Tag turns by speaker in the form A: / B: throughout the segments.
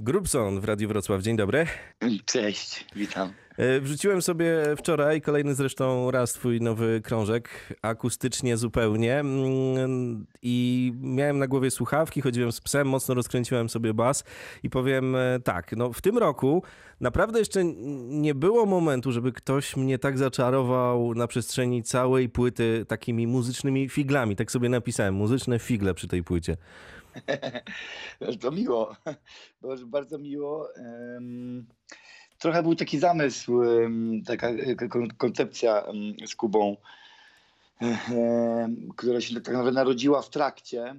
A: Grubson w Radiu Wrocław. Dzień dobry.
B: Cześć, witam.
A: E, wrzuciłem sobie wczoraj, kolejny zresztą raz twój nowy krążek, akustycznie zupełnie mm, i miałem na głowie słuchawki, chodziłem z psem, mocno rozkręciłem sobie bas i powiem e, tak, no w tym roku naprawdę jeszcze nie było momentu, żeby ktoś mnie tak zaczarował na przestrzeni całej płyty takimi muzycznymi figlami. Tak sobie napisałem, muzyczne figle przy tej płycie.
B: To miło, bardzo miło. Trochę był taki zamysł, taka koncepcja z Kubą, która się tak naprawdę narodziła w trakcie,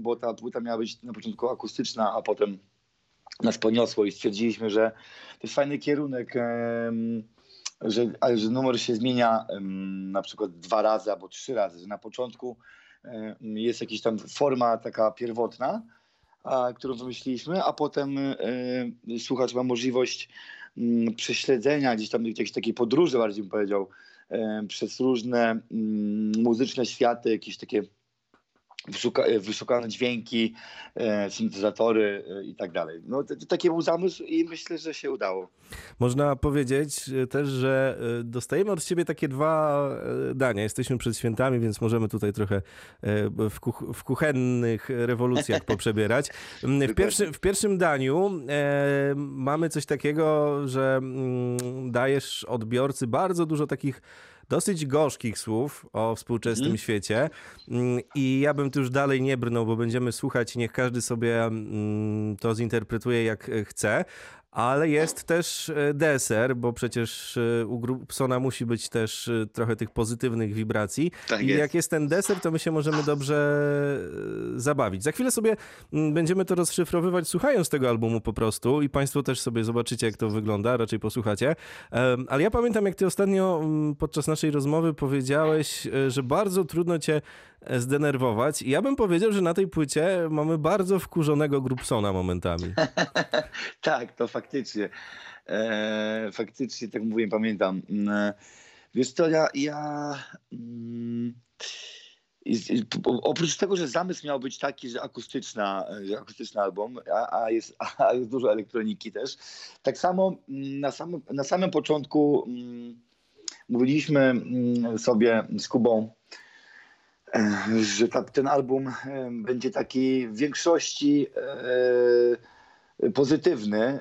B: bo ta płyta miała być na początku akustyczna, a potem nas poniosło i stwierdziliśmy, że to jest fajny kierunek, że, że numer się zmienia na przykład dwa razy albo trzy razy, że na początku jest jakaś tam forma taka pierwotna, a, którą wymyśliliśmy, a potem słuchacz ma możliwość y, prześledzenia gdzieś tam jakiejś takiej podróży, bardziej bym powiedział, przez różne y, muzyczne światy, jakieś takie wyszuka, wyszukane dźwięki, e, syntezatory e, i tak dalej. No, taki był zamysł i myślę, że się udało.
A: Można powiedzieć e, też, że e, dostajemy od ciebie takie dwa e, dania. Jesteśmy przed świętami, więc możemy tutaj trochę w, kuch w kuchennych rewolucjach poprzebierać. W pierwszym, w pierwszym daniu e, mamy coś takiego, że mm, dajesz odbiorcy bardzo dużo takich dosyć gorzkich słów o współczesnym mm. świecie mm, i ja bym tu już dalej nie brnął, bo będziemy słuchać i niech każdy sobie mm, to zinterpretuje jak chce, ale jest też e, deser, bo przecież e, u Grubsona musi być też e, trochę tych pozytywnych wibracji. Tak I jest. jak jest ten deser, to my się możemy dobrze zabawić. Za chwilę sobie mm, będziemy to rozszyfrowywać słuchając tego albumu po prostu i państwo też sobie zobaczycie, jak to wygląda, raczej posłuchacie. Ale ja pamiętam, jak ty ostatnio mm, podczas naszej rozmowy powiedziałeś, że bardzo trudno cię zdenerwować. I ja bym powiedział, że na tej płycie mamy bardzo wkurzonego Grubsona momentami.
B: tak, to faktycznie. E, faktycznie, tak mówiłem, pamiętam. E, wiesz co, ja... ja mm, oprócz tego, że zamysł miał być taki, że akustyczna, że akustyczny album, a, a, jest, a jest dużo elektroniki też, tak samo na samym, na samym początku mm, mówiliśmy mm, sobie z Kubą, że ta, ten album będzie taki w większości e, pozytywny.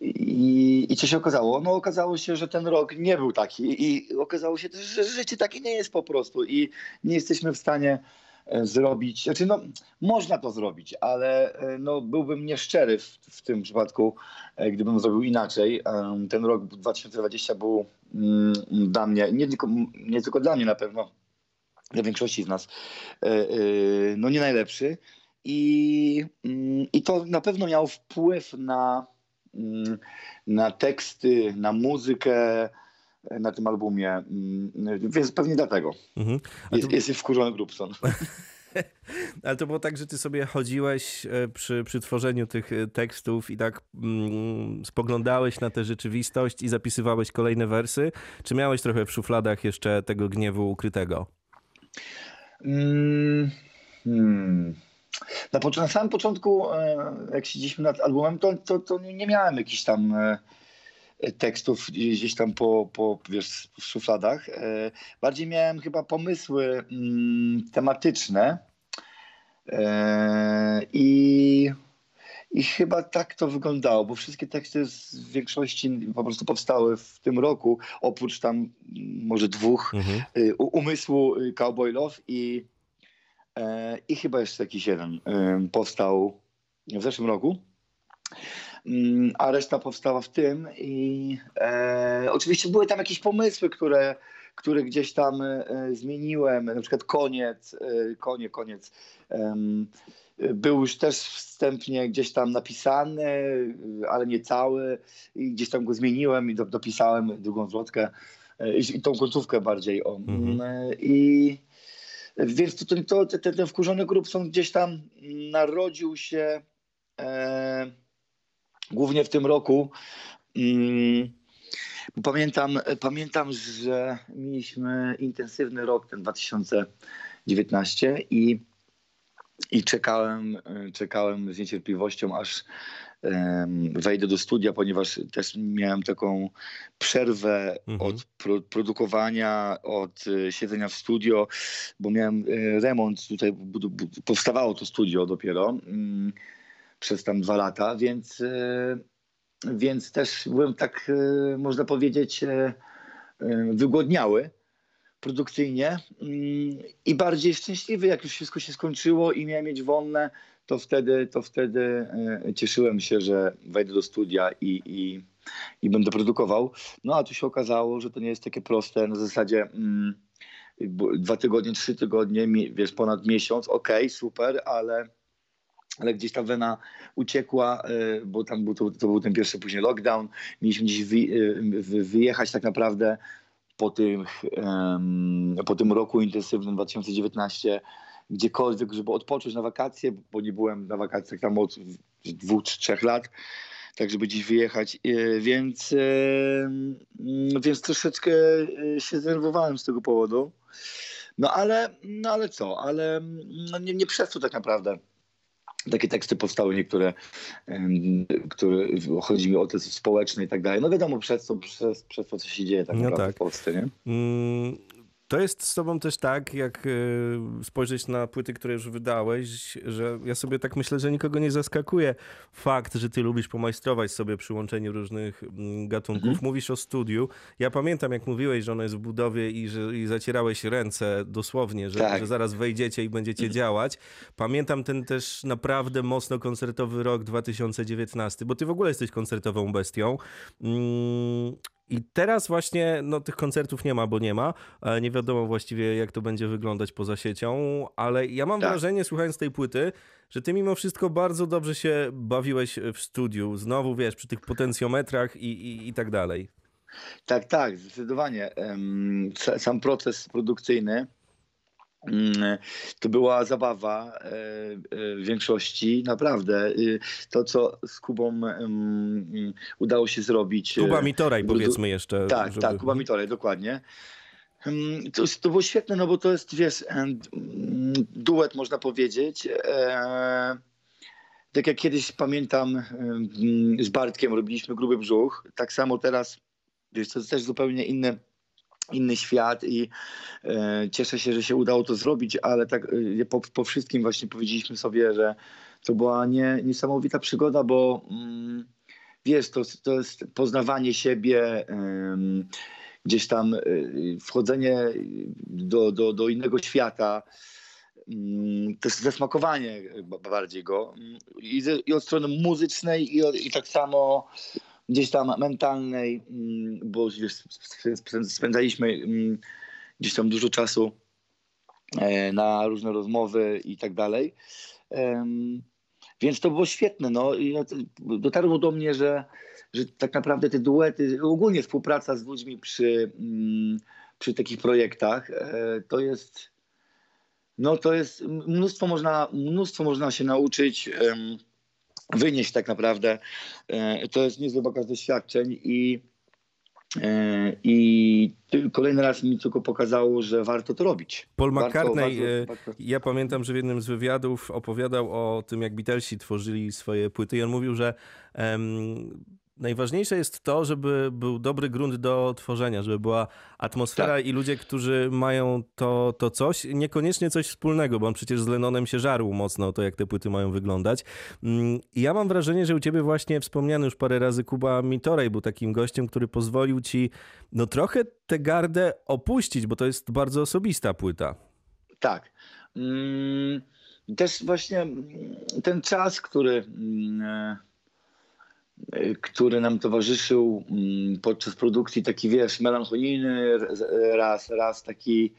B: I, I co się okazało? No okazało się, że ten rok nie był taki i okazało się też, że życie takie nie jest po prostu i nie jesteśmy w stanie e, zrobić, znaczy no można to zrobić, ale e, no byłbym nieszczery w, w tym przypadku, gdybym zrobił inaczej. Ten rok 2020 był mm, dla mnie, nie tylko, nie tylko dla mnie na pewno, dla większości z nas, e, e, no nie najlepszy. I, mm, I to na pewno miało wpływ na, mm, na teksty, na muzykę na tym albumie, mm, więc pewnie dlatego. Mhm. Jest, to... jest wkurzony Grubson.
A: Ale to było tak, że ty sobie chodziłeś e, przy, przy tworzeniu tych tekstów i tak mm, spoglądałeś na tę rzeczywistość i zapisywałeś kolejne wersy? Czy miałeś trochę w szufladach jeszcze tego gniewu ukrytego?
B: Mm, hmm. Na, na, samym początku, e, jak siedzieliśmy nad albumem, to, to, to nie miałem jakichś tam e, tekstów gdzieś tam po, po wiesz, w szufladach. E, bardziej miałem chyba pomysły mm, tematyczne i i chyba tak to wyglądało, bo wszystkie teksty w większości po prostu powstały w tym roku, oprócz tam mm, może dwóch, mhm. Y, umysłu y, Cowboy Love i, e, i chyba jeszcze jakiś jeden powstał w zeszłym roku. Mm, a reszta powstała w tym i e, oczywiście były tam jakieś pomysły, które, które gdzieś tam e, zmieniłem, na przykład koniec, e, konie, koniec. Był już też wstępnie gdzieś tam napisany, ale nie cały. I gdzieś tam go zmieniłem i do, dopisałem drugą zwrotkę e, i, i tą końcówkę bardziej. O. Mhm. E, I więc to, to, to, ten, ten wkurzony Grubson gdzieś tam narodził się e, głównie w tym roku. Mm, pamiętam, pamiętam, że mieliśmy intensywny rok, ten 2019 i i czekałem, czekałem z niecierpliwością, aż wejdę do studia, ponieważ też miałem taką przerwę mhm. od pro produkowania, od e, siedzenia w studio, bo miałem e, remont, tutaj powstawało to studio dopiero mm, przez tam dwa lata, więc, e, więc też byłem tak, można powiedzieć, wygłodniały produkcyjnie mm, i bardziej szczęśliwy, jak już wszystko się skończyło i miałem mieć wolne, to wtedy, to wtedy e, cieszyłem się, że wejdę do studia i, i, i będę produkował. No a tu się okazało, że to nie jest takie proste. Na zasadzie mm, dwa tygodnie, trzy tygodnie, wiesz, ponad miesiąc, okej, okay, super, ale ale gdzieś ta wena uciekła, e, bo tam był, to, to był ten pierwszy później lockdown. Mieliśmy gdzieś e, wyjechać tak naprawdę po tym, po tym roku intensywnym 2019 gdziekolwiek, żeby odpocząć na wakacje, bo nie byłem na wakacjach tam od dwóch czy trzech lat, tak żeby gdzieś wyjechać, e, więc, więc troszeczkę e, się zdenerwowałem z tego powodu. No ale, no ale co, ale no nie, nie przez to tak naprawdę takie teksty powstały niektóre, które chodzi mi o te społeczne i tak dalej. No wiadomo, przez to, przez, przez to co się dzieje tak no naprawdę tak. w Polsce, nie? Mm,
A: to jest z tobą też tak, jak e, spojrzeć na płyty, które już wydałeś, że ja sobie tak myślę, że nikogo nie zaskakuje fakt, że ty lubisz pomajstrować sobie przy łączeniu różnych mm, gatunków. Mhm. Mówisz o studiu. Ja pamiętam, jak mówiłeś, że ono jest w budowie i że i zacierałeś ręce dosłownie, że, tak. że zaraz wejdziecie i będziecie mhm. działać. Pamiętam ten też naprawdę mocno koncertowy rok 2019, bo ty w ogóle jesteś koncertową bestią. I teraz właśnie no, tych koncertów nie ma, bo nie ma. E, nie wiadomo właściwie, jak to będzie wyglądać poza siecią, ale ja mam tak. wrażenie, słuchając tej płyty, że ty mimo wszystko bardzo dobrze się bawiłeś w studiu. Znowu, wiesz, przy tych potencjometrach i, i, i tak dalej.
B: Tak, tak, zdecydowanie. Sam proces produkcyjny to była zabawa e, e, w większości, naprawdę. Y, to, co z Kubą mm, udało się zrobić.
A: E, Kuba Mitoraj, powiedzmy jeszcze.
B: Tak, żeby... tak, Kuba Mitoraj, dokładnie. To, to było świetne, no bo to jest, wiesz, duet, można powiedzieć. Tak jak kiedyś pamiętam, z Bartkiem robiliśmy gruby brzuch, tak samo teraz, wiesz, to jest też zupełnie inne inny świat i e, cieszę się, że się udało to zrobić, ale tak e, po, po, wszystkim właśnie powiedzieliśmy sobie, że to była nie, niesamowita przygoda, bo mm, wiesz, to, to jest poznawanie siebie, gdzieś tam e, wchodzenie do, do, do innego świata, mm, jest zasmakowanie bardziej go i, i od strony muzycznej i, i tak samo gdzieś tam mentalnej, mm, bo spędzaliśmy mm, gdzieś tam dużo czasu e, na różne rozmowy i tak dalej. Więc to było świetne. No. I dotarło do mnie, że, że tak naprawdę te duety, ogólnie współpraca z ludźmi przy, mm, przy takich projektach, e, to jest, no to jest mnóstwo można, mnóstwo można się nauczyć wynieść tak naprawdę. E, to jest niezły bagaż doświadczeń i, e, i kolejny raz mi tylko pokazało, że warto to robić.
A: Paul McCartney, warto, warto... ja pamiętam, że w jednym z wywiadów opowiadał o tym, jak Beatlesi tworzyli swoje płyty i on mówił, że um, Najważniejsze jest to, żeby był dobry grunt do tworzenia, żeby była atmosfera tak. i ludzie, którzy mają to, to coś, niekoniecznie coś wspólnego, bo on przecież z Lennonem się żarł mocno to, jak te płyty mają wyglądać. Mm, I ja mam wrażenie, że u ciebie właśnie wspomniany już parę razy Kuba Mitorej był takim gościem, który pozwolił ci no trochę tę gardę opuścić, bo to jest bardzo osobista płyta.
B: Tak. Mm, też właśnie ten czas, który mm, który nam towarzyszył mm, podczas produkcji, taki wiesz, melancholijny, raz, raz taki,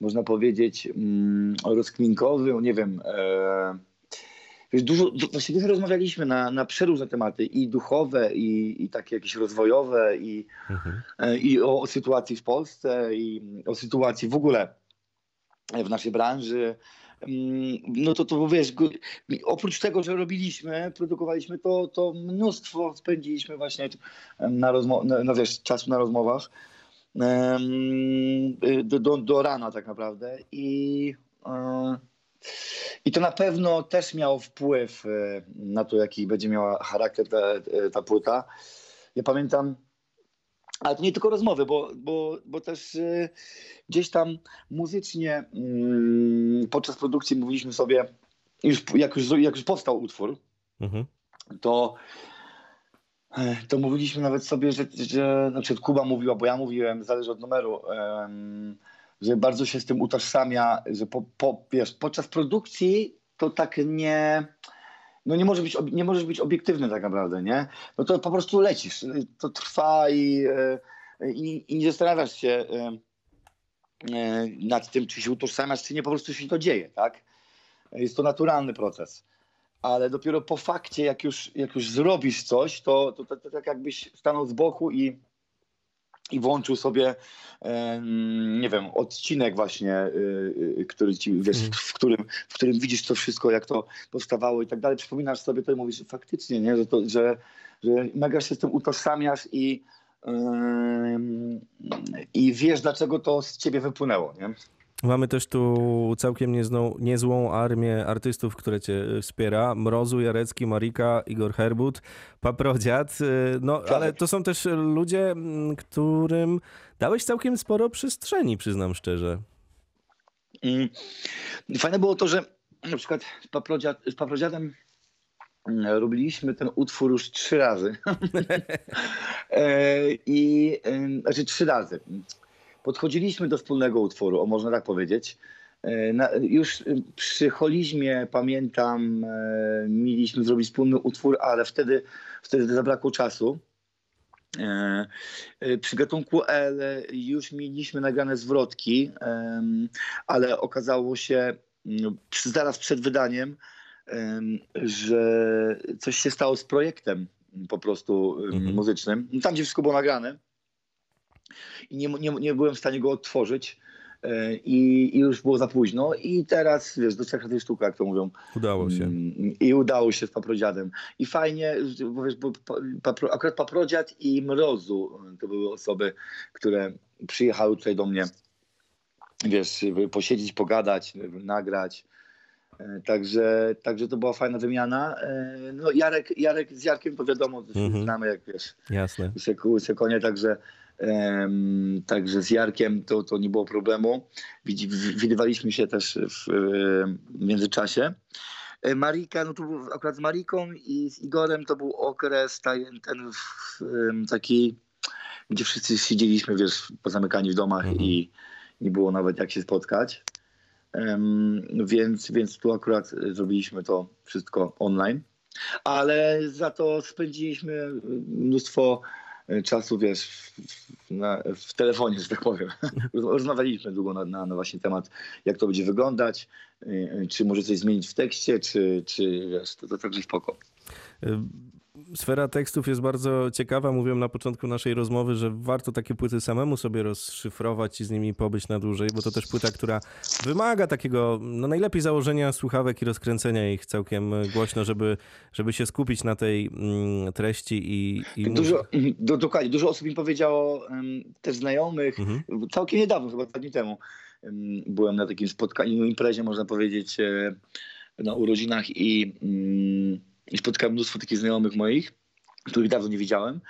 B: można powiedzieć, mm, rozkminkowy, nie wiem. E, wiesz, dużo, właśnie dużo rozmawialiśmy na, na przeróżne tematy i duchowe, i, i takie jakieś rozwojowe, i, mhm. E, i o, o sytuacji w Polsce, i o sytuacji w ogóle w naszej branży no to to wiesz, oprócz tego, że robiliśmy, produkowaliśmy to, to mnóstwo spędziliśmy właśnie na rozmo- no, no wiesz, czasu na rozmowach do, do, do rana tak naprawdę i, I to na pewno też miało wpływ e, na to, jaki będzie miała charakter ta, ta płyta. Ja pamiętam, ale to nie tylko rozmowy, bo, bo, bo też y, gdzieś tam muzycznie y, podczas produkcji mówiliśmy sobie, już, jak, już, jak już powstał utwór, mhm. to, to mówiliśmy nawet sobie, że, że na przykład Kuba mówiła, bo ja mówiłem, zależy od numeru, że bardzo się z tym utożsamia, że po, po, wiesz, podczas produkcji to tak nie no nie, może być, nie możesz być obiektywny tak naprawdę, nie? No to po prostu lecisz, to trwa i, e, i, i nie zastanawiasz się e, e, nad tym, czy się utożsamiasz, czy nie, po prostu się to dzieje, tak? Jest to naturalny proces. Ale dopiero po fakcie, jak już, jak już zrobisz coś, to, to, to, to tak jakbyś stanął z boku i i włączył sobie, nie wiem, odcinek właśnie, y, y, który ci, wiesz, mm. w, którym, w którym widzisz to wszystko, jak to powstawało i tak dalej. Przypominasz sobie to i mówisz, że faktycznie, nie? Że, to, że, że mega się z tym utożsamiasz i, i wiesz, dlaczego to z ciebie wypłynęło, nie?
A: Mamy też tu całkiem niezną, niezłą armię artystów, które cię wspiera. Mrozu, Jarecki, Marika, Igor Herbut, Paprodziad. Y, no, ale to są też ludzie, którym dałeś całkiem sporo przestrzeni, przyznam szczerze.
B: Mm. Fajne było to, że na przykład z, Paprodziad, z Paprodziadem mm, robiliśmy ten utwór już trzy razy. E, I, znaczy trzy razy podchodziliśmy do wspólnego utworu, o można tak powiedzieć. E, na, już przy Holizmie, pamiętam, e, mieliśmy zrobić wspólny utwór, ale wtedy, wtedy zabrakło czasu. E, e przy gatunku L już mieliśmy nagrane zwrotki, e, ale okazało się no, zaraz przed wydaniem, że coś się stało z projektem po prostu mhm. muzycznym. Tam, gdzie wszystko było nagrane i nie, nie, nie byłem w stanie go odtworzyć. E, I, I, już było za późno. I teraz, wiesz, do trzech razy sztuka, jak to mówią.
A: Udało się. Mm,
B: I udało się z Paprodziadem. I fajnie, bo wiesz, bo papro, akurat Paprodziad i Mrozu to były osoby, które przyjechały tutaj do mnie, wiesz, posiedzieć, pogadać, nagrać. E, także, także to była fajna wymiana. E, no Jarek, Jarek z Jarkiem to wiadomo, -hmm. znamy jak wiesz.
A: Jasne.
B: Łyse konie, także Także z Jarkiem to, to nie było problemu. Widywaliśmy się też w, międzyczasie. E, Marika, no to był akurat z Mariką i z Igorem to był okres ten, ten taki, gdzie wszyscy siedzieliśmy, wiesz, pozamykani w domach mhm. i nie było nawet jak się spotkać. Um, więc, więc tu akurat zrobiliśmy to wszystko online. Ale za to spędziliśmy mnóstwo czasu, wiesz, w, na, w telefonie, że tak powiem. Rozmawialiśmy długo na, na, na, właśnie temat, jak to będzie wyglądać, e, e, czy może coś zmienić w tekście, czy, czy wiesz, to, to także spoko.
A: Sfera tekstów jest bardzo ciekawa. Mówiłem na początku naszej rozmowy, że warto takie płyty samemu sobie rozszyfrować i z nimi pobyć na dłużej, bo to też płyta, która wymaga takiego, no najlepiej założenia słuchawek i rozkręcenia ich całkiem głośno, żeby, żeby się skupić na tej mm, treści i... i
B: dużo, do, dokładnie, dużo osób mi powiedziało, też znajomych, mhm. całkiem niedawno, chyba dwa dni temu, byłem na takim spotkaniu, imprezie, można powiedzieć, e, na urodzinach i... Um, i spotkałem mnóstwo takich znajomych moich, których dawno nie widziałem.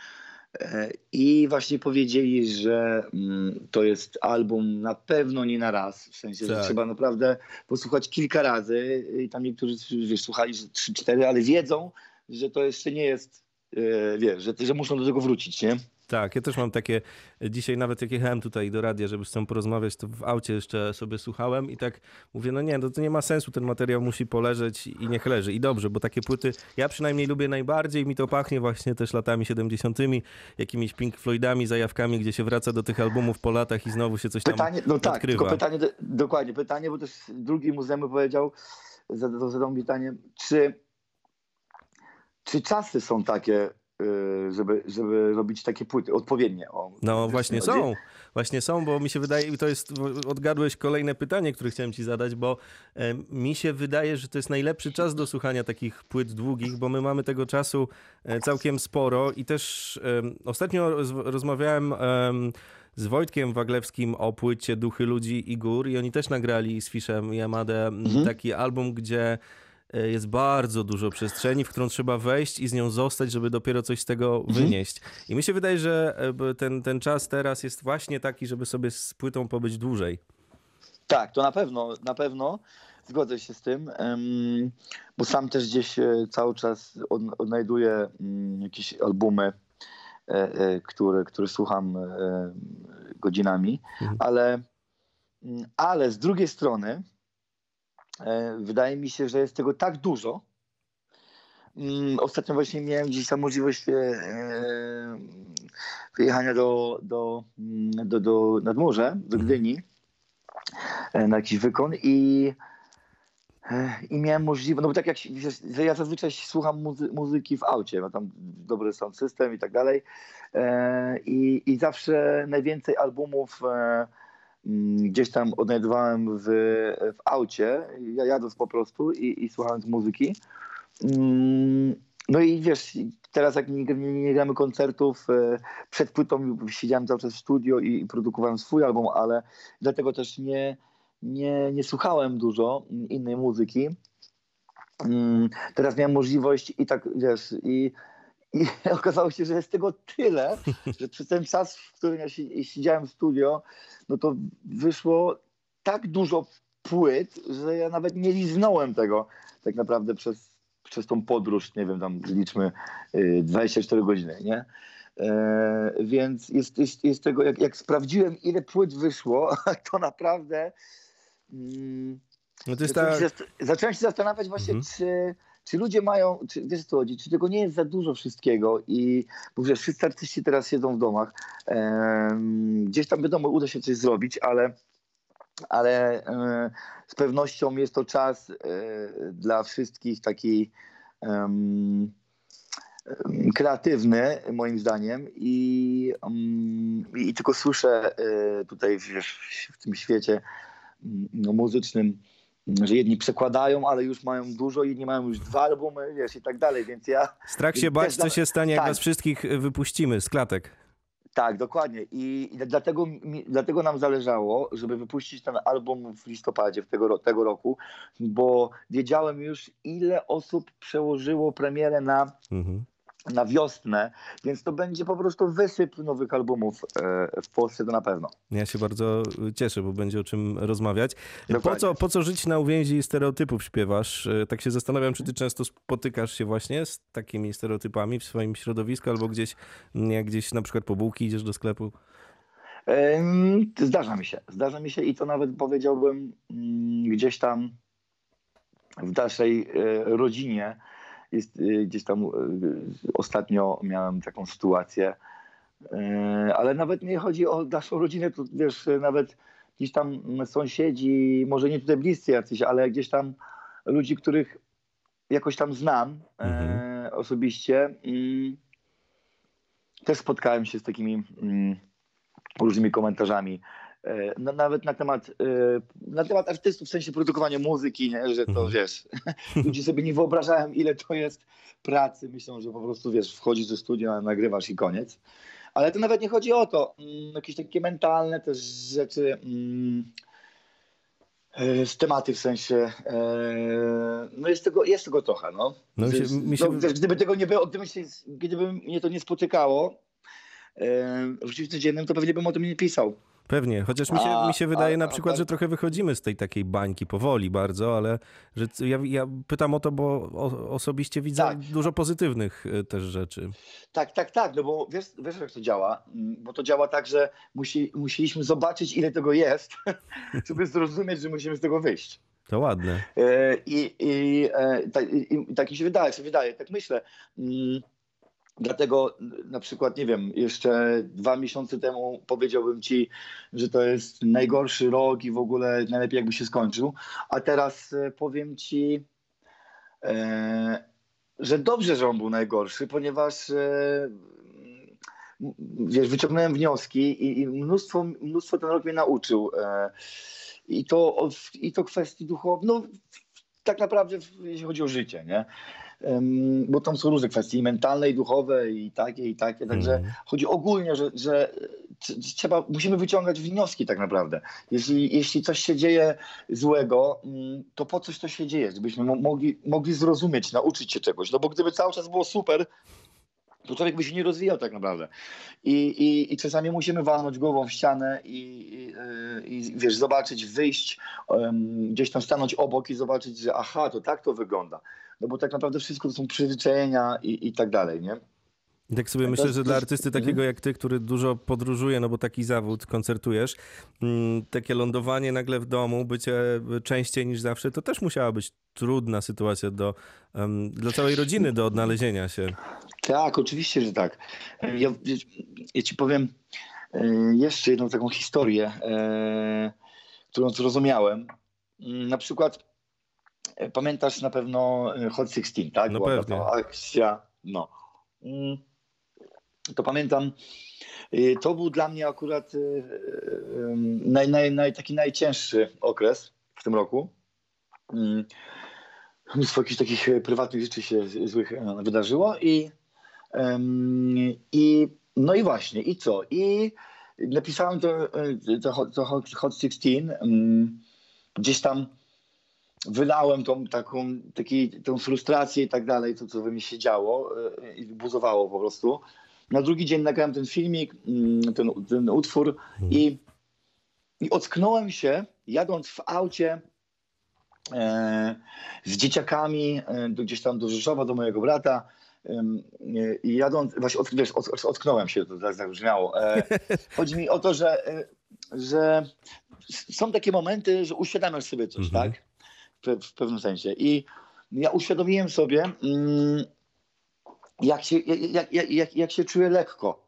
B: E, I właśnie powiedzieli, że mm, to jest album na pewno nie na raz. W sensie, tak. że trzeba naprawdę posłuchać kilka razy. I tam niektórzy wiesz, słuchali, że 3-4, ale wiedzą, że to jeszcze nie jest, e, wiesz, że, że muszą do tego wrócić, nie?
A: Tak, ja też mam takie, dzisiaj nawet jak jechałem tutaj do radia, żeby z tą porozmawiać, to w aucie jeszcze sobie słuchałem i tak mówię, no nie, no to nie ma sensu, ten materiał musi poleżeć i niech leży. I dobrze, bo takie płyty, ja przynajmniej lubię najbardziej, mi to pachnie właśnie też latami 70., jakimiś Pink Floydami, zajawkami, gdzie się wraca do tych albumów po latach i znowu się coś tam
B: pytanie, No tak, odkrywa. tylko pytanie, dokładnie, pytanie, bo też drugi muzeum powiedział, zadał, zadał mi pytanie, czy, czy czasy są takie, żeby, żeby robić takie płyty odpowiednie. O,
A: no właśnie są, właśnie są, bo mi się wydaje, i to jest, odgadłeś kolejne pytanie, które chciałem ci zadać, bo e, mi się wydaje, że to jest najlepszy czas do słuchania takich płyt długich, bo my mamy tego czasu e, całkiem sporo i też e, ostatnio roz, rozmawiałem z Wojtkiem Waglewskim o płycie Duchy Ludzi i Gór i oni też nagrali z Fiszem Yamadę mhm. taki album, gdzie jest bardzo dużo przestrzeni, w którą trzeba wejść i z nią zostać, żeby dopiero coś z tego mhm. wynieść. I mi się wydaje, że e, ten, ten czas teraz jest właśnie taki, żeby sobie z płytą pobyć dłużej.
B: Tak, to na pewno, na pewno. Zgodzę się z tym, bo sam też gdzieś e, cały czas odnajduję mm, jakieś albumy, e, e, które, które słucham godzinami, mhm. ale, mm, ale z drugiej strony wydaje mi się, że jest tego tak dużo. Mm, ostatnio właśnie miałem gdzieś tam możliwość wyjechania do, do, do, do nad morze, do mhm. Gdyni na jakiś wykon i i miałem możliwość, no bo tak jak że ja zazwyczaj słucham muzy muzyki w aucie, ma tam dobry sound system i tak dalej. E, I, I zawsze najwięcej albumów e, mm, gdzieś tam odnajdowałem w, w aucie, ja jadąc po prostu i, i słuchając muzyki. Mm, no i wiesz, teraz jak nie, nie, gramy koncertów, e, przed płytą siedziałem cały czas w studio i, i produkowałem swój album, ale dlatego też nie nie, nie słuchałem dużo innej muzyki. Mm, teraz miałem możliwość i tak, wiesz, i, i okazało się, że jest tego tyle, że przez ten czas, w którym ja siedziałem w studio, no to wyszło tak dużo płyt, że ja nawet nie liznąłem tego tak naprawdę przez, przez tą podróż, nie wiem, tam liczmy 24 y, godziny, nie? E, więc jest, jest, jest tego, jak, jak sprawdziłem, ile płyt wyszło, to naprawdę
A: Mm, no to jest
B: ta... zacząłem się zastanawiać właśnie, mhm. czy, czy ludzie mają, czy, wiesz co chodzi, czy tego nie jest za dużo wszystkiego i bo wiesz, wszyscy artyści teraz siedzą w domach, gdzieś tam wiadomo, uda się coś zrobić, ale ale e, z pewnością jest to czas e, dla wszystkich taki kreatywny, moim zdaniem, i, i tylko słyszę e, tutaj wiesz, w tym świecie no, muzycznym, że jedni przekładają, ale już mają dużo, inni mają już dwa albumy, wiesz, i tak dalej, więc ja...
A: Strach się bać, co się stanie, jak tak. was wszystkich wypuścimy z klatek.
B: Tak, dokładnie. I, i dlatego, mi, dlatego nam zależało, żeby wypuścić ten album w listopadzie w tego, tego roku, bo wiedziałem już, ile osób przełożyło premierę na mhm na wiosnę, więc to będzie po prostu wysyp nowych albumów e, w Polsce, to na pewno.
A: Ja się bardzo cieszę, bo będzie o czym rozmawiać. Po co, po co żyć na uwięzi stereotypów śpiewasz? E, tak się zastanawiam, czy ty często spotykasz się właśnie z takimi stereotypami w swoim środowisku, albo gdzieś, jak gdzieś na przykład po bułki idziesz do sklepu?
B: Zdarza mi się, zdarza mi się i to nawet powiedziałbym mm, gdzieś tam w naszej e, rodzinie, jest, y, gdzieś tam y, ostatnio miałem taką sytuację, y, ale nawet nie chodzi o naszą rodzinę, to wiesz, nawet gdzieś tam sąsiedzi, może nie tutaj bliscy jacyś, ale gdzieś tam ludzi, których jakoś tam znam mhm. osobiście, też spotkałem się z takimi mm, różnymi komentarzami. E, no, nawet na temat, e, na temat artystów, w sensie produkowania muzyki, nie? że to mhm. wiesz, ludzie sobie nie wyobrażają, ile to jest pracy. Myślą, że po prostu wiesz, wchodzisz do studia, nagrywasz i koniec. Ale to nawet nie chodzi o to. Mm, jakieś takie mentalne też rzeczy. Mm, e, z tematy w sensie. no jest tego, jest tego trochę. No. no, się, się... no gdyby tego nie było, gdyby, się, gdyby mnie to nie spotykało w życiu codziennym, to pewnie bym o tym nie pisał.
A: Pewnie, chociaż mi się, a, mi się wydaje a, na przykład, a, że trochę wychodzimy z tej takiej bańki powoli bardzo, ale że ja, ja pytam o to, bo o, osobiście widzę tak. dużo pozytywnych y, też rzeczy.
B: Tak, tak, tak, no bo wiesz, wiesz jak to działa? Mm, bo to działa tak, że musi, musieliśmy zobaczyć ile tego jest, żeby zrozumieć, że musimy z tego wyjść.
A: To ładne.
B: E, I, i, e, tak, i, i tak mi się wydaje, się wydaje, tak myślę. Dlatego na przykład, nie wiem, jeszcze dwa miesiące temu powiedziałbym ci, że to jest najgorszy rok i w ogóle najlepiej jakby się skończył. A teraz e, powiem ci, e, że dobrze, że on był najgorszy, ponieważ e, wiesz, wyciągnąłem wnioski i, i, mnóstwo, mnóstwo ten rok mnie nauczył. E, I to, I to kwestii duchowych, no tak naprawdę jeśli chodzi o życie, nie? Bo tam są różne kwestie, i mentalne, i duchowe, i takie, i takie. Także mm. chodzi ogólnie, że, że trzeba, musimy wyciągać wnioski tak naprawdę. Jeśli, jeśli coś się dzieje złego, mm, to po coś to się dzieje, żebyśmy mogli, mogli zrozumieć, nauczyć się czegoś. No bo gdyby cały czas było super, to człowiek by się nie rozwijał tak naprawdę. I, i, i czasami musimy walnąć głową w ścianę i, i, y, i wiesz, zobaczyć, wyjść, um, gdzieś tam stanąć obok i zobaczyć, że aha, to tak to wygląda. No bo tak naprawdę wszystko to są przyzwyczajenia i, i tak dalej, nie?
A: Tak sobie myślę, że dla artysty takiego jak ty, który dużo podróżuje, no bo taki zawód, koncertujesz, mm, takie lądowanie nagle w domu, bycie częściej niż zawsze, to też musiała być trudna sytuacja do, dla całej rodziny do odnalezienia się.
B: Tak, oczywiście, że tak. Ja, ja ci powiem e, jeszcze jedną taką historię, e, którą zrozumiałem. Mm, na przykład e, pamiętasz na pewno Hot 16, tak?
A: No Była pewnie.
B: akcja, no. Mm to pamiętam, y, to był dla mnie akurat y, y, naj, naj, naj, taki najcięższy okres w tym roku. Mm. Mnóstwo jakichś takich prywatnych rzeczy się złych e, wydarzyło i, i no i właśnie, i co? I napisałem to, to, to Hot 16, mm, gdzieś tam wylałem tą taką, taki, tą frustrację i tak dalej, to co we mnie się działo e, i buzowało po prostu. Na drugi dzień nagrałem ten filmik, mm, ten, ten utwór hmm. i, i ocknąłem się jadąc w aucie e, z dzieciakami e, gdzieś tam do Rzeszowa, do mojego brata. E, I jadąc, właśnie od, wiesz, od, ocknąłem się, to tak brzmiało. E, chodzi mi o to, że, że są takie momenty, że uświadamiasz sobie coś, mhm. tak? W, w, pewnym sensie. I ja uświadomiłem sobie, mm, jak się, jak, jak, jak, jak się czuję lekko,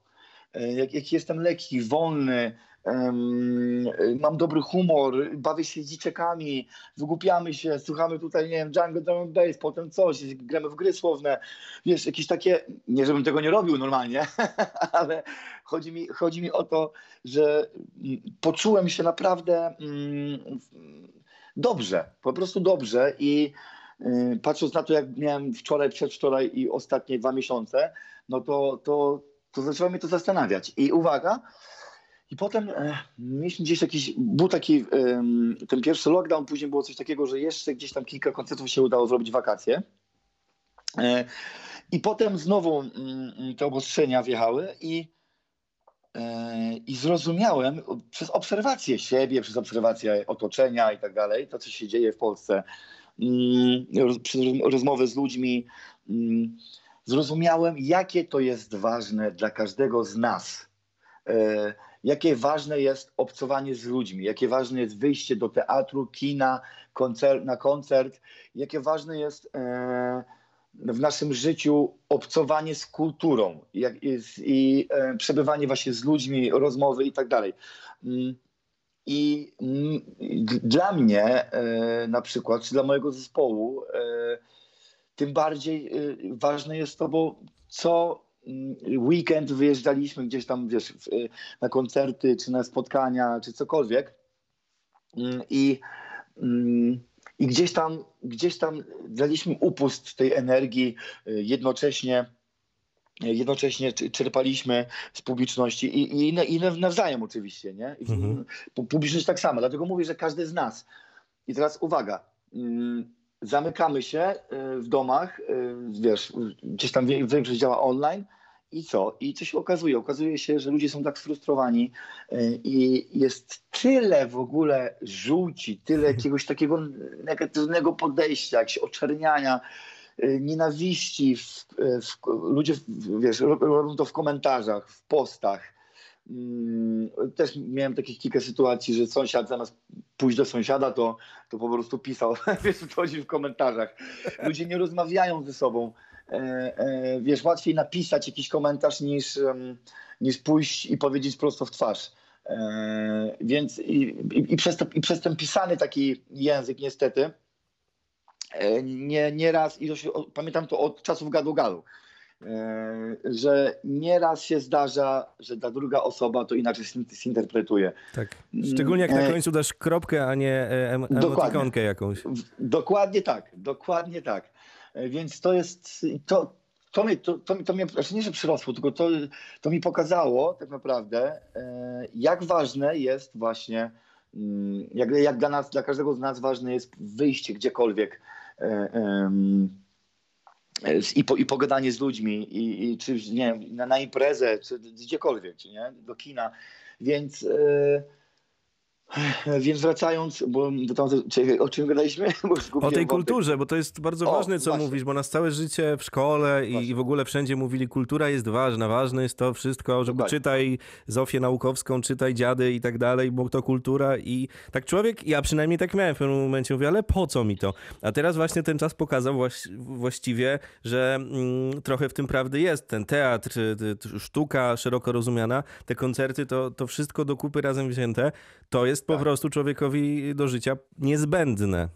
B: e, jak, jak jestem lekki, wolny, um, mam dobry humor, bawię się dzieciakami, wygłupiamy się, słuchamy tutaj, nie wiem, Django Drum Bass, potem coś, gramy w gry słowne, wiesz, jakieś takie, nie żebym tego nie robił normalnie, ale chodzi mi, chodzi mi o to, że poczułem się naprawdę mm, dobrze, po prostu dobrze i patrząc na to, jak miałem wczoraj, przedwczoraj i ostatnie dwa miesiące, no to, to, to zaczęło mnie to zastanawiać. I uwaga, i potem e, mieliśmy gdzieś jakiś, był taki e, ten pierwszy lockdown, później było coś takiego, że jeszcze gdzieś tam kilka koncertów się udało zrobić wakacje. E, I potem znowu m, mm, te obostrzenia wjechały i, e, i zrozumiałem przez obserwację siebie, przez obserwację otoczenia i tak dalej, to co się dzieje w Polsce, Mm, przez rozmowę z ludźmi mm, zrozumiałem, jakie to jest ważne dla każdego z nas. E, jakie ważne jest obcowanie z ludźmi, jakie ważne jest wyjście do teatru, kina, koncert, na koncert, jakie ważne jest e, w naszym życiu obcowanie z kulturą jak, i e, przebywanie właśnie z ludźmi, rozmowy i tak dalej. Mm, i dla mnie e, na przykład, czy dla mojego zespołu, e, tym bardziej e, ważne jest to, bo co weekend wyjeżdżaliśmy gdzieś tam, wiesz, na koncerty, czy na spotkania, czy cokolwiek. Mm, I, mm, i gdzieś tam, gdzieś tam daliśmy upust tej energii jednocześnie jednocześnie czerpaliśmy z publiczności i, i, i nawzajem oczywiście, nie? Mhm. Publiczność tak samo, dlatego mówię, że każdy z nas. I teraz uwaga, mm, zamykamy się y, w domach, y, wiesz, gdzieś tam większość działa online i co? I co się okazuje? Okazuje się, że ludzie są tak sfrustrowani y, i jest tyle w ogóle żółci, tyle jakiegoś takiego negatywnego podejścia, jakiegoś oczerniania, nienawiści, w, w, ludzie wiesz, robią to w komentarzach, w postach. Mm, też miałem takich kilka sytuacji, że sąsiad zamiast pójść do sąsiada, to, to po prostu pisał, wiesz, chodzi w komentarzach. Ludzie nie rozmawiają ze sobą. E, e, wiesz, łatwiej napisać jakiś komentarz niż, niż pójść i powiedzieć prosto w twarz. E, więc i, i, i, przez to, i przez ten pisany taki język niestety, nie, nie raz, i to się, pamiętam to od czasów gadu-gadu, e, że nieraz się zdarza, że ta druga osoba to inaczej zinterpretuje.
A: Tak. Szczególnie jak na e, końcu dasz kropkę, a nie emotikonkę jakąś.
B: Dokładnie tak, dokładnie tak. Więc to jest, to, to, mi, to, to, to mnie, znaczy nie, że przyrosło, tylko to, to mi pokazało tak naprawdę, e, jak ważne jest właśnie, mm, jak, jak dla nas, dla każdego z nas ważne jest wyjście gdziekolwiek e, i, po, i pogadanie z ludźmi, i, i czy nie wiem, na, na imprezę, czy gdziekolwiek, czy nie, do kina. Więc e, więc wracając, bo tam, o czym gadaliśmy?
A: o tej kulturze, bo to jest bardzo o, ważne, co właśnie. mówisz, bo nas całe życie w szkole i, i, w ogóle wszędzie mówili, kultura jest ważna, ważne jest to wszystko, żeby Dokładnie. czytaj Zofię Naukowską, czytaj dziady i tak dalej, bo to kultura i tak człowiek, ja przynajmniej tak miałem w pewnym momencie, mówię, ale po co mi to? A teraz właśnie ten czas pokazał właściwie, że mm, trochę w tym prawdy jest. Ten teatr, sztuka szeroko rozumiana, te koncerty, to, to wszystko do kupy razem wzięte, to jest po tak. prostu człowiekowi do życia niezbędne.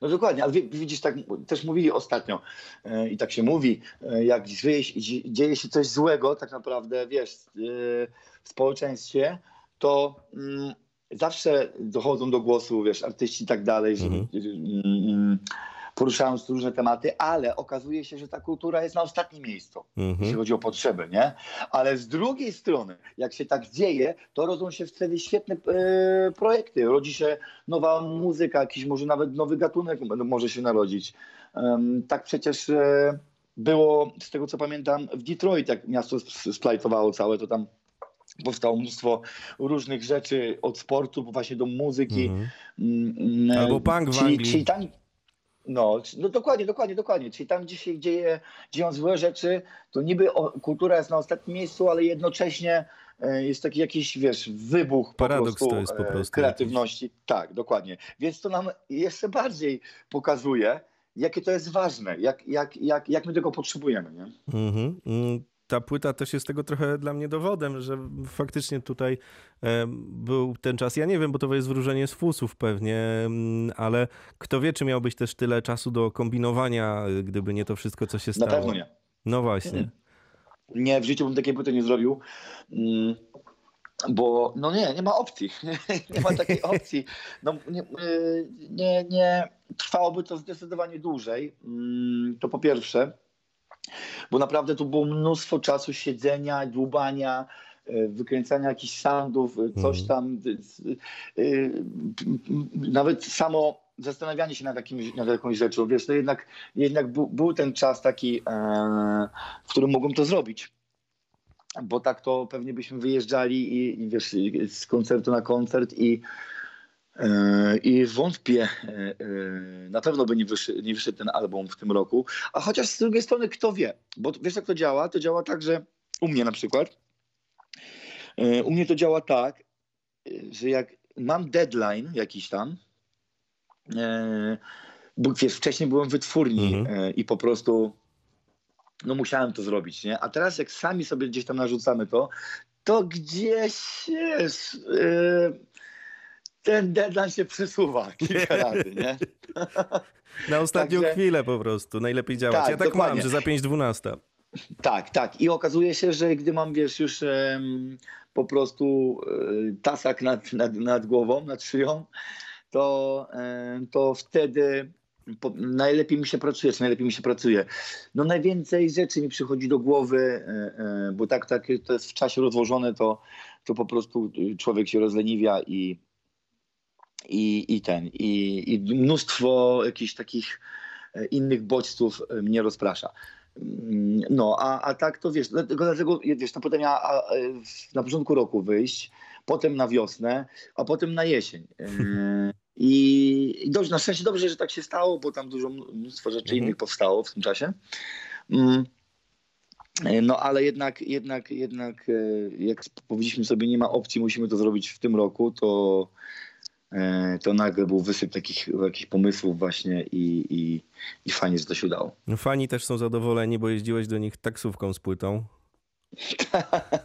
B: No dokładnie, ale widzisz, tak też mówili ostatnio yy, i tak się mówi, yy, jak dzieje, dzieje, się coś złego tak naprawdę, wiesz, yy, w społeczeństwie, to mm, zawsze dochodzą do głosu, wiesz, artyści i tak dalej, że, mhm. Mm, poruszając różne tematy, ale okazuje się, że ta kultura jest na ostatnim miejscu, mhm. jeśli chodzi o potrzeby, nie? Ale z drugiej strony, jak się tak dzieje, to rodzą się wtedy świetne e, projekty. Rodzi się nowa muzyka, jakiś może nawet nowy gatunek może się narodzić. tak przecież e, było, z tego co pamiętam, w Detroit, jak miasto splajtowało całe, to tam powstało mnóstwo różnych rzeczy, od sportu właśnie do muzyki. Mhm.
A: Mm, Albo punk w Anglii. Czyli tam,
B: no, no dokładnie, dokładnie, dokładnie. Czyli tam, gdzie się dzieje, dzieją złe rzeczy, to niby o, kultura jest na ostatnim miejscu, ale jednocześnie e, jest taki jakiś, wiesz, wybuch
A: Paradoks
B: po prostu,
A: to jest po e, prostu
B: kreatywności. Jakiś. Tak, dokładnie. Więc to nam jeszcze bardziej pokazuje, jakie to jest ważne, jak, jak, jak, jak my tego potrzebujemy. Nie?
A: Mhm. Mm ta płyta też jest tego trochę dla mnie dowodem, że faktycznie tutaj e, był ten czas. Ja nie wiem, bo to jest wróżenie z fusów pewnie, mm, ale kto wie, czy miałbyś też tyle czasu do kombinowania, gdyby nie to wszystko, co się stało.
B: Na pewno nie.
A: No właśnie.
B: Nie, w życiu bym takiej płyty nie zrobił. Mm, bo no nie, nie ma opcji. nie ma takiej opcji. No, nie, y, nie, nie, trwałoby to zdecydowanie dłużej. Mm, to po pierwsze bo naprawdę tu było mnóstwo czasu siedzenia, dłubania, e, wykręcania jakichś soundów, e, coś mhm. tam. E, nawet samo zastanawianie się nad, jakimś, nad jakąś rzeczą, wiesz, to jednak, jednak był, był ten czas taki, w którym mogłem to zrobić bo tak to pewnie byśmy wyjeżdżali i, i wiesz, z koncertu na koncert i i wątpię, e, e, na pewno by nie wyszedł, nie wyszedł ten album w tym roku. A chociaż z drugiej strony, kto wie? Bo wiesz, jak to działa? To działa tak, że u mnie na przykład, e, u mnie to działa tak, że jak mam deadline jakiś tam, bo wiesz, wcześniej byłem wytwórni mhm. i po prostu no musiałem to zrobić, nie? A teraz jak sami sobie gdzieś tam narzucamy to, to gdzieś jest ten deadline się przesuwa kilka razy, nie?
A: Na ostatnią Także... chwilę po prostu, najlepiej działać. Tak, ja tak dokładnie. mam, że za 5.12.
B: Tak, tak. I okazuje się, że gdy mam, wiesz, już um, po prostu um, tasak nad, nad, nad głową, nad szyją, to, um, to wtedy po, najlepiej mi się pracuje, czy najlepiej mi się pracuje. No najwięcej rzeczy mi przychodzi do głowy, e, e, bo tak, tak to jest w czasie rozłożone, to, to po prostu człowiek się rozleniwia i, i, i ten, i, i mnóstwo jakichś takich e, innych bodźców e, mnie rozprasza. Mm, no, a, a tak to wiesz, dlatego, dlatego wiesz, to potem ja e, na początku roku wyjść, potem na wiosnę, a potem na jesień. I, i dobrze, na szczęście dobrze, że tak się stało, bo tam dużo mnóstwo rzeczy mhm. innych powstało w tym czasie. Mm, no ale jednak, jednak, jednak jak powiedzieliśmy sobie, nie ma opcji, musimy to zrobić w tym roku, to, to nagle był wysyp takich jakichś pomysłów właśnie i, i, i fajnie, że to się udało.
A: No, fani też są zadowoleni, bo jeździłeś do nich taksówką z płytą.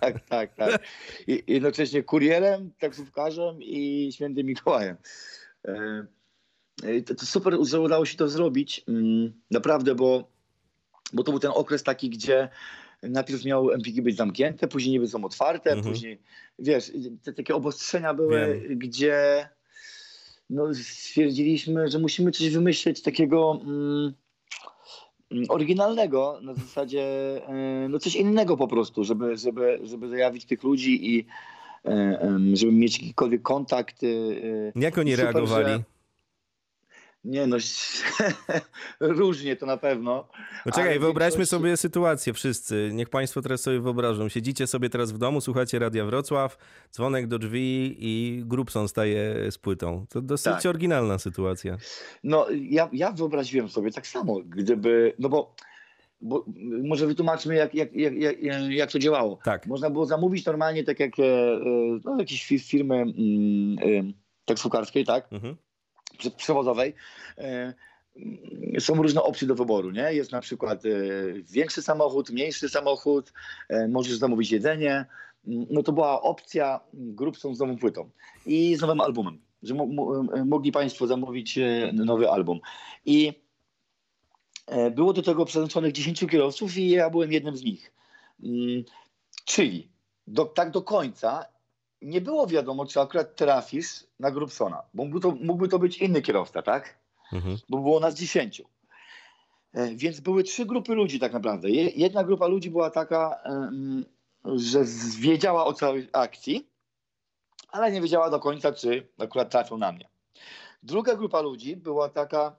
B: tak, tak, tak. I, jednocześnie kurierem, taksówkarzem i świętym Mikołajem. E, e, to, to super, że udało się to zrobić. Mm, naprawdę, bo, bo to był ten okres taki, gdzie najpierw miały Empiki być zamknięte, później niby są otwarte, mhm. później, wiesz, te takie obostrzenia były, Wiem. gdzie no, stwierdziliśmy, że musimy coś wymyśleć takiego, mm, mm, oryginalnego, na zasadzie e, no coś innego po prostu, żeby, żeby, żeby zajawić tych ludzi i e, żeby mieć jakikolwiek kontakt.
A: Jak oni Super, reagowali? Że...
B: Nie no, różnie to na pewno.
A: No czekaj, wyobraźmy sobie sytuację wszyscy. Niech Państwo teraz sobie wyobrażą. Siedzicie sobie teraz w domu, słuchacie Radia Wrocław, dzwonek do drzwi i Grubson staje z płytą. To dosyć tak. oryginalna sytuacja.
B: No ja, ja wyobraziłem sobie tak samo, gdyby, no bo bo może wytłumaczmy, jak, jak, jak, jak, to działało. Tak. Można było zamówić normalnie, tak jak e, e, no, jakieś firmy mm, taksówkarskiej, tak? Mhm przewozowej e, są różne opcje do wyboru. Nie? Jest na przykład e, większy samochód, mniejszy samochód, e, możesz zamówić jedzenie. No to była opcja grup są z nową płytą i z nowym albumem, że mogli Państwo zamówić nowy album. I było do tego przeznaczonych 10 kierowców i ja byłem jednym z nich. Mm, czyli do, tak do końca nie było wiadomo, czy akurat trafisz na Grubsona, bo mógłby to, mógłby to być inny kierowca, tak? Mhm. Bo było nas dziesięciu. E, więc były trzy grupy ludzi tak naprawdę. Jedna grupa ludzi była taka, że wiedziała o całej akcji, ale nie wiedziała do końca, czy akurat trafią na mnie. Druga grupa ludzi była taka,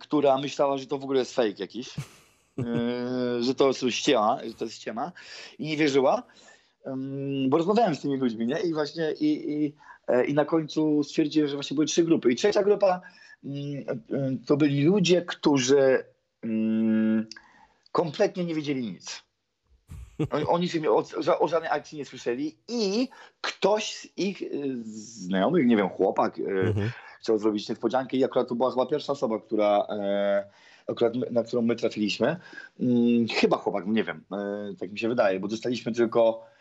B: która myślała, że to w ogóle jest fake jakiś, e, że to jest ściema, że to jest ściema i nie wierzyła bo rozmawiałem z tymi ludźmi, nie? I właśnie i, i, e, i na końcu stwierdziłem, że właśnie były trzy grupy. I trzecia grupa mm, e, to byli ludzie, którzy mm, kompletnie nie wiedzieli nic. Oni, oni o, o, żadnej akcji nie słyszeli i ktoś z ich e, znajomych, nie wiem, chłopak, mhm. chciał zrobić niespodziankę i akurat to była chyba pierwsza osoba, która akurat na którą my trafiliśmy. Mm, chyba chłopak, nie wiem, tak mi się wydaje, bo dostaliśmy tylko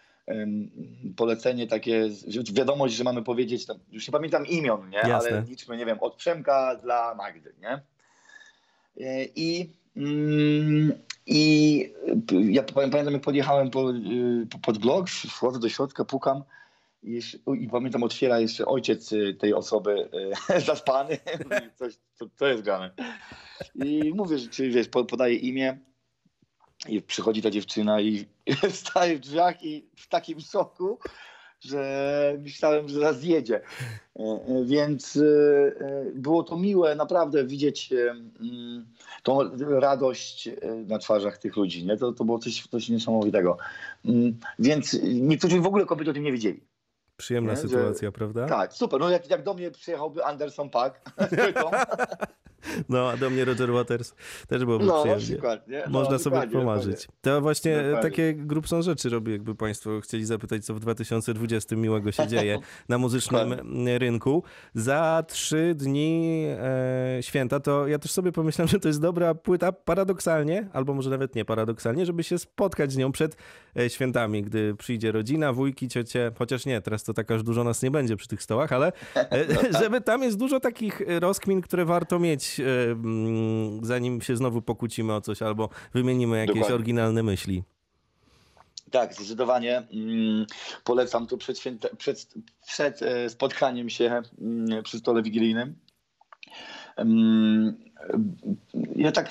B: polecenie takie, wiadomość, że mamy powiedzieć, już nie pamiętam imion, nie? ale liczmy, nie wiem, od Przemka dla Magdy. Nie? E, I, mm, i ja pamiętam, jak podjechałem po, y, pod blok, wchodzę do środka, pukam i, i pamiętam, otwiera jeszcze ojciec y, tej osoby y, zaspany. Coś, co, co jest grane. I mówię, że czy wiesz, podaję imię i przychodzi ta dziewczyna i staje w drzwiach i w takim szoku, że myślałem, że zaraz jedzie. E, e, więc e, było to miłe naprawdę widzieć tą radość na twarzach tych ludzi. Nie? To, to było coś, coś niesamowitego. Mm, więc niektórzy w ogóle kobiety o tym nie wiedzieli.
A: Przyjemna nie? sytuacja,
B: że,
A: prawda?
B: Tak, super. No jak, jak do mnie przyjechałby Anderson Paak
A: No, a do mnie Roger Waters też byłoby no, przyjemnie. Przykład, nie? No, Można sobie pomarzyć. Dokładnie. To właśnie dokładnie. takie grup są rzeczy robi, jakby Państwo chcieli zapytać, co w 2020 miłego się dzieje na muzycznym dokładnie. rynku. Za trzy dni e, święta, to ja też sobie pomyślałem, że to jest dobra płyta paradoksalnie, albo może nawet nie paradoksalnie, żeby się spotkać z nią przed e, świętami, gdy przyjdzie rodzina, wujki, ciocie, chociaż nie, teraz to tak aż dużo nas nie będzie przy tych stołach, ale e, no tak. żeby tam jest dużo takich rozkmin, które warto mieć E, mm, zanim się znowu pokłócimy o coś albo wymienimy jakieś Dokładnie. oryginalne myśli.
B: Tak, zdecydowanie mm, polecam to przed, święte, przed, przed e, spotkaniem się mm, przy stole wigilijnym. Ja tak,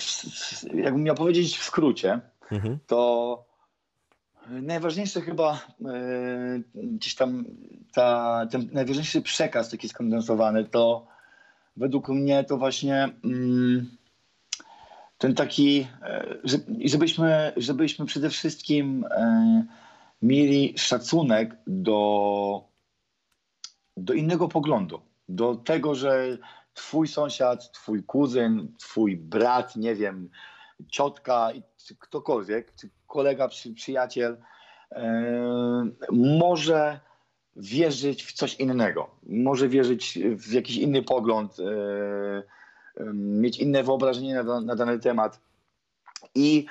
B: jakbym miał powiedzieć w skrócie, mhm. to najważniejsze chyba e, gdzieś tam ta, ten najważniejszy przekaz taki skondensowany to według mnie to właśnie mm, ten taki, e, żebyśmy, żebyśmy przede wszystkim e, mieli szacunek do, do innego poglądu, do tego, że twój sąsiad, twój kuzyn, twój brat, nie wiem, ciotka, ktokolwiek, kolega, przyjaciel, e, może wierzyć w coś innego. Może wierzyć w jakiś inny pogląd, e, mieć inne wyobrażenie na, na dany temat. I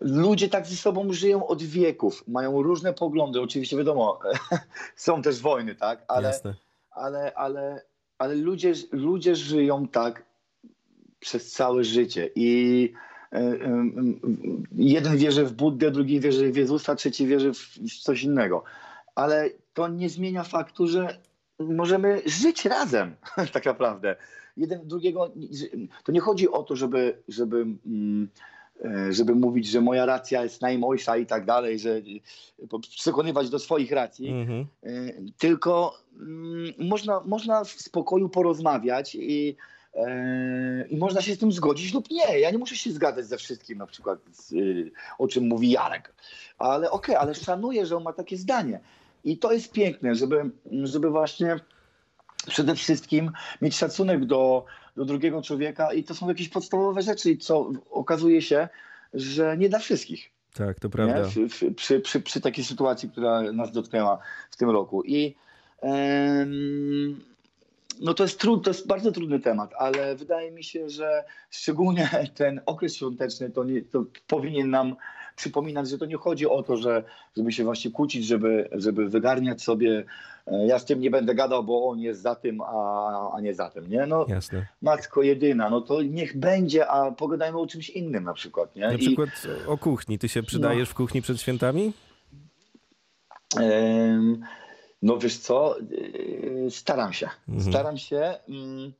B: ludzie tak ze sobą żyją od wieków, mają różne poglądy. Oczywiście wiadomo, są też wojny, tak? Ale, ale, ale, ale ludzie, ludzie żyją tak przez całe życie. I e, jeden wierzy w Buddę, drugi wierzy w Jezusa, trzeci wierzy w coś innego. Ale to nie zmienia faktu, że możemy żyć razem, tak naprawdę. Jeden drugiego. To nie chodzi o to, żeby, żeby mm, e, żeby mówić, że moja racja jest najmojsza i tak dalej, że przekonywać do swoich racji, mhm. tylko mm, można, można w spokoju porozmawiać i, i można się z tym zgodzić lub nie. Ja nie muszę się zgadzać ze wszystkim, na przykład z, o czym mówi Jarek, ale okej, okay, ale szanuję, że on ma takie zdanie. I to jest piękne, żeby, żeby właśnie przede wszystkim mieć szacunek do, do drugiego człowieka i to są jakieś podstawowe rzeczy, co okazuje się, że nie dla wszystkich.
A: Tak, to prawda.
B: Przy, przy, przy, przy, takiej sytuacji, która nas dotknęła w tym roku. I no to jest, trud, to jest bardzo trudny temat, ale wydaje mi się, że szczególnie ten okres świąteczny to, nie, to powinien nam przypominać, że to nie chodzi o to, że, żeby się właśnie kłócić, żeby, żeby wygarniać sobie e, ja z tym nie będę gadał, bo on jest za tym, a, a nie za tym, nie? No, Jasne. matko jedyna, no to niech będzie, a pogadajmy o czymś innym na przykład, nie?
A: Na przykład I, o kuchni. Ty się przydajesz no, w kuchni przed świętami?
B: no wiesz co, e, staram się. Mhm. Staram się... Mm,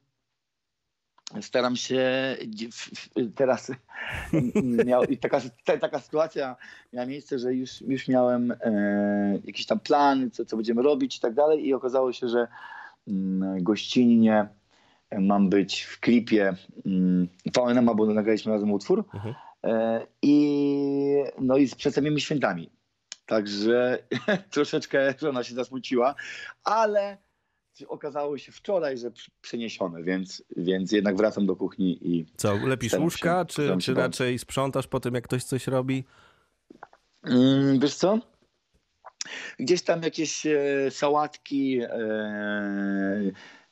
B: staram się teraz miał, taka, taka sytuacja miała miejsce, że już, już miałem e, jakiś tam plan, co, co będziemy robić i tak dalej i okazało się, że mm, gościnnie mam być w klipie mm, VNM, bo nagraliśmy razem utwór mhm. e, i no i z przedstawionymi świętami. Także troszeczkę żona się zasmuciła, ale okazało się wczoraj, że przeniesione, więc, więc jednak wracam do kuchni i...
A: Co, lepisz łóżka, się, czy, czy raczej sprzątasz po tym, jak ktoś coś robi?
B: Mm, wiesz co? Gdzieś tam jakieś e, sałatki e,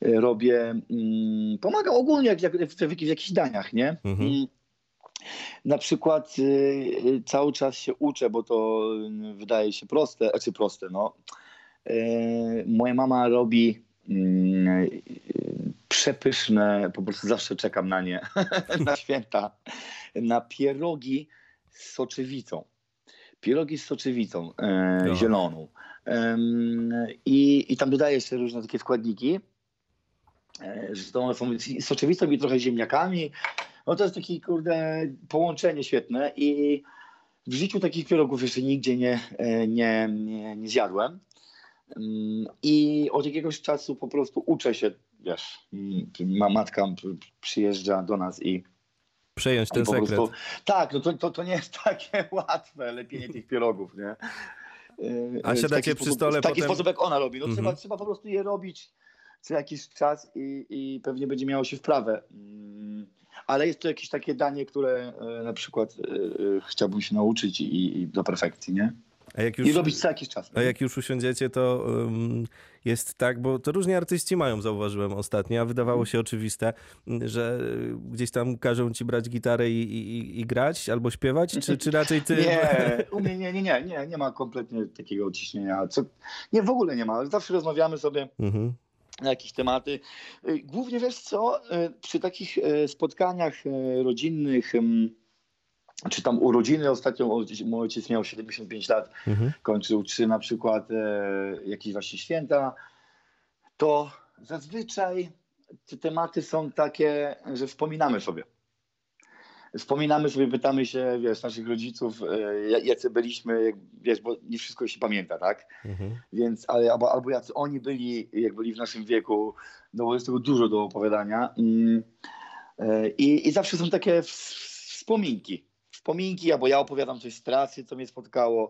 B: e robię. Mm, pomaga ogólnie jak, jak w, w, jakichś daniach, nie? Mhm. Mm, na przykład cały czas się uczę, bo to wydaje się proste, znaczy proste, no. Moja mama robi przepyszne, po prostu zawsze czekam na nie, na święta, na pierogi z soczewicą. Pierogi z soczewicą e, zieloną. E, i, I tam dodaję jeszcze różne takie składniki. E, że to są soczewicą i trochę ziemniakami. No to jest takie, kurde, połączenie świetne i w życiu takich pierogów jeszcze nigdzie nie, e, nie, nie, nie zjadłem. I od jakiegoś czasu po prostu uczę się, wiesz, ma matka przyjeżdża do nas i
A: przejąć ten sekret. Prostu,
B: tak, no to, to, to nie jest takie łatwe lepienie tych pierogów, nie?
A: A siadacie przy stole
B: W taki potem... sposób, jak ona robi. No, trzeba, trzeba po prostu je robić co jakiś czas i, i pewnie będzie miało się wprawę. Ale jest to jakieś takie danie, które e, na przykład e, e, chciałbym się nauczyć i, i do perfekcji, nie? Już, I robić co jakiś czas.
A: A jak już usiądziecie, to um, jest tak, bo to różni artyści mają, zauważyłem ostatnio, a wydawało się oczywiste, że gdzieś tam każą ci brać gitarę i, i, i grać albo śpiewać, czy, czy raczej ty...
B: Nie, u mnie nie, nie, nie, nie, nie ma kompletnie takiego ciśnienia. Co, nie, w ogóle nie ma. Zawsze rozmawiamy sobie. Mhm na jakieś tematy. Głównie wiesz co, przy takich e, spotkaniach rodzinnych, czy tam urodziny ostatnio, mój ojciec miał 75 lat, mhm. kończył czy na przykład e, jakieś właśnie święta, to zazwyczaj te tematy są takie, że wspominamy sobie. Wspominamy sobie, pytamy się, wiesz, naszych rodziców, e, jacy byliśmy, wiesz, bo nie wszystko się pamięta, tak? Mhm. Więc, ale, albo, albo jacy oni byli, jak byli w naszym wieku, no bo jest tego dużo do opowiadania. Mm, e, I, i zawsze są takie wspominki wspominki, albo ja opowiadam coś z trasy, co mnie spotkało.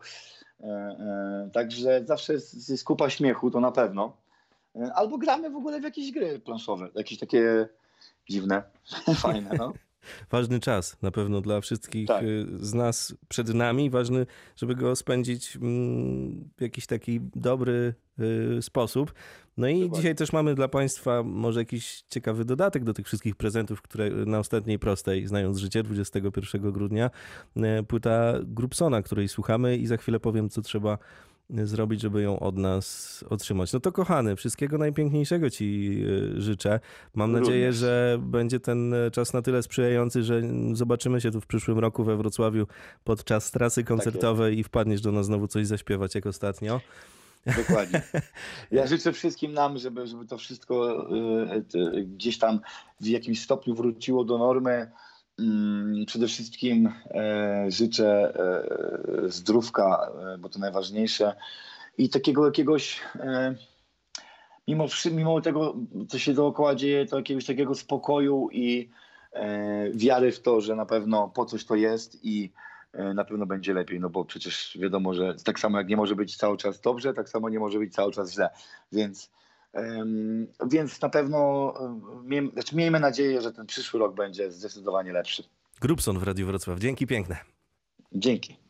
B: E, e, także zawsze jest kupa śmiechu, to na pewno. E, albo gramy w ogóle w jakieś gry planszowe, jakieś takie dziwne, fajne, no.
A: Ważny czas na pewno dla wszystkich tak. z nas przed nami. Ważny, żeby go spędzić mm, w jakiś taki dobry sposób. No i Dokładnie. dzisiaj też mamy dla Państwa może jakiś ciekawy dodatek do tych wszystkich prezentów, które na ostatniej prostej, znając życie, 21 grudnia, e, płyta Grupsona, której słuchamy i za chwilę powiem, co trzeba zrobić, żeby ją od nas otrzymać. No to kochany, wszystkiego najpiękniejszego Ci e, życzę. Mam Również. nadzieję, że będzie ten czas na tyle sprzyjający, że zobaczymy się tu w przyszłym roku we Wrocławiu podczas trasy tak koncertowej tak i wpadniesz do nas znowu coś zaśpiewać jak ostatnio.
B: Dokładnie. Ja życzę wszystkim nam, żeby, żeby to wszystko y, y, gdzieś tam w jakimś stopniu wróciło do normy. Mm, przede wszystkim e, życzę e, zdrówka, e, bo to najważniejsze. I takiego jakiegoś mimo, mimo tego, co się dookoła dzieje, to jakiegoś takiego spokoju i wiary w to, że na pewno po coś to jest i na pewno będzie lepiej, no bo przecież wiadomo, że tak samo jak nie może być cały czas dobrze, tak samo nie może być cały czas źle, więc, więc na pewno znaczy miejmy nadzieję, że ten przyszły rok będzie zdecydowanie lepszy.
A: Grubson w Radiu Wrocław. Dzięki piękne.
B: Dzięki.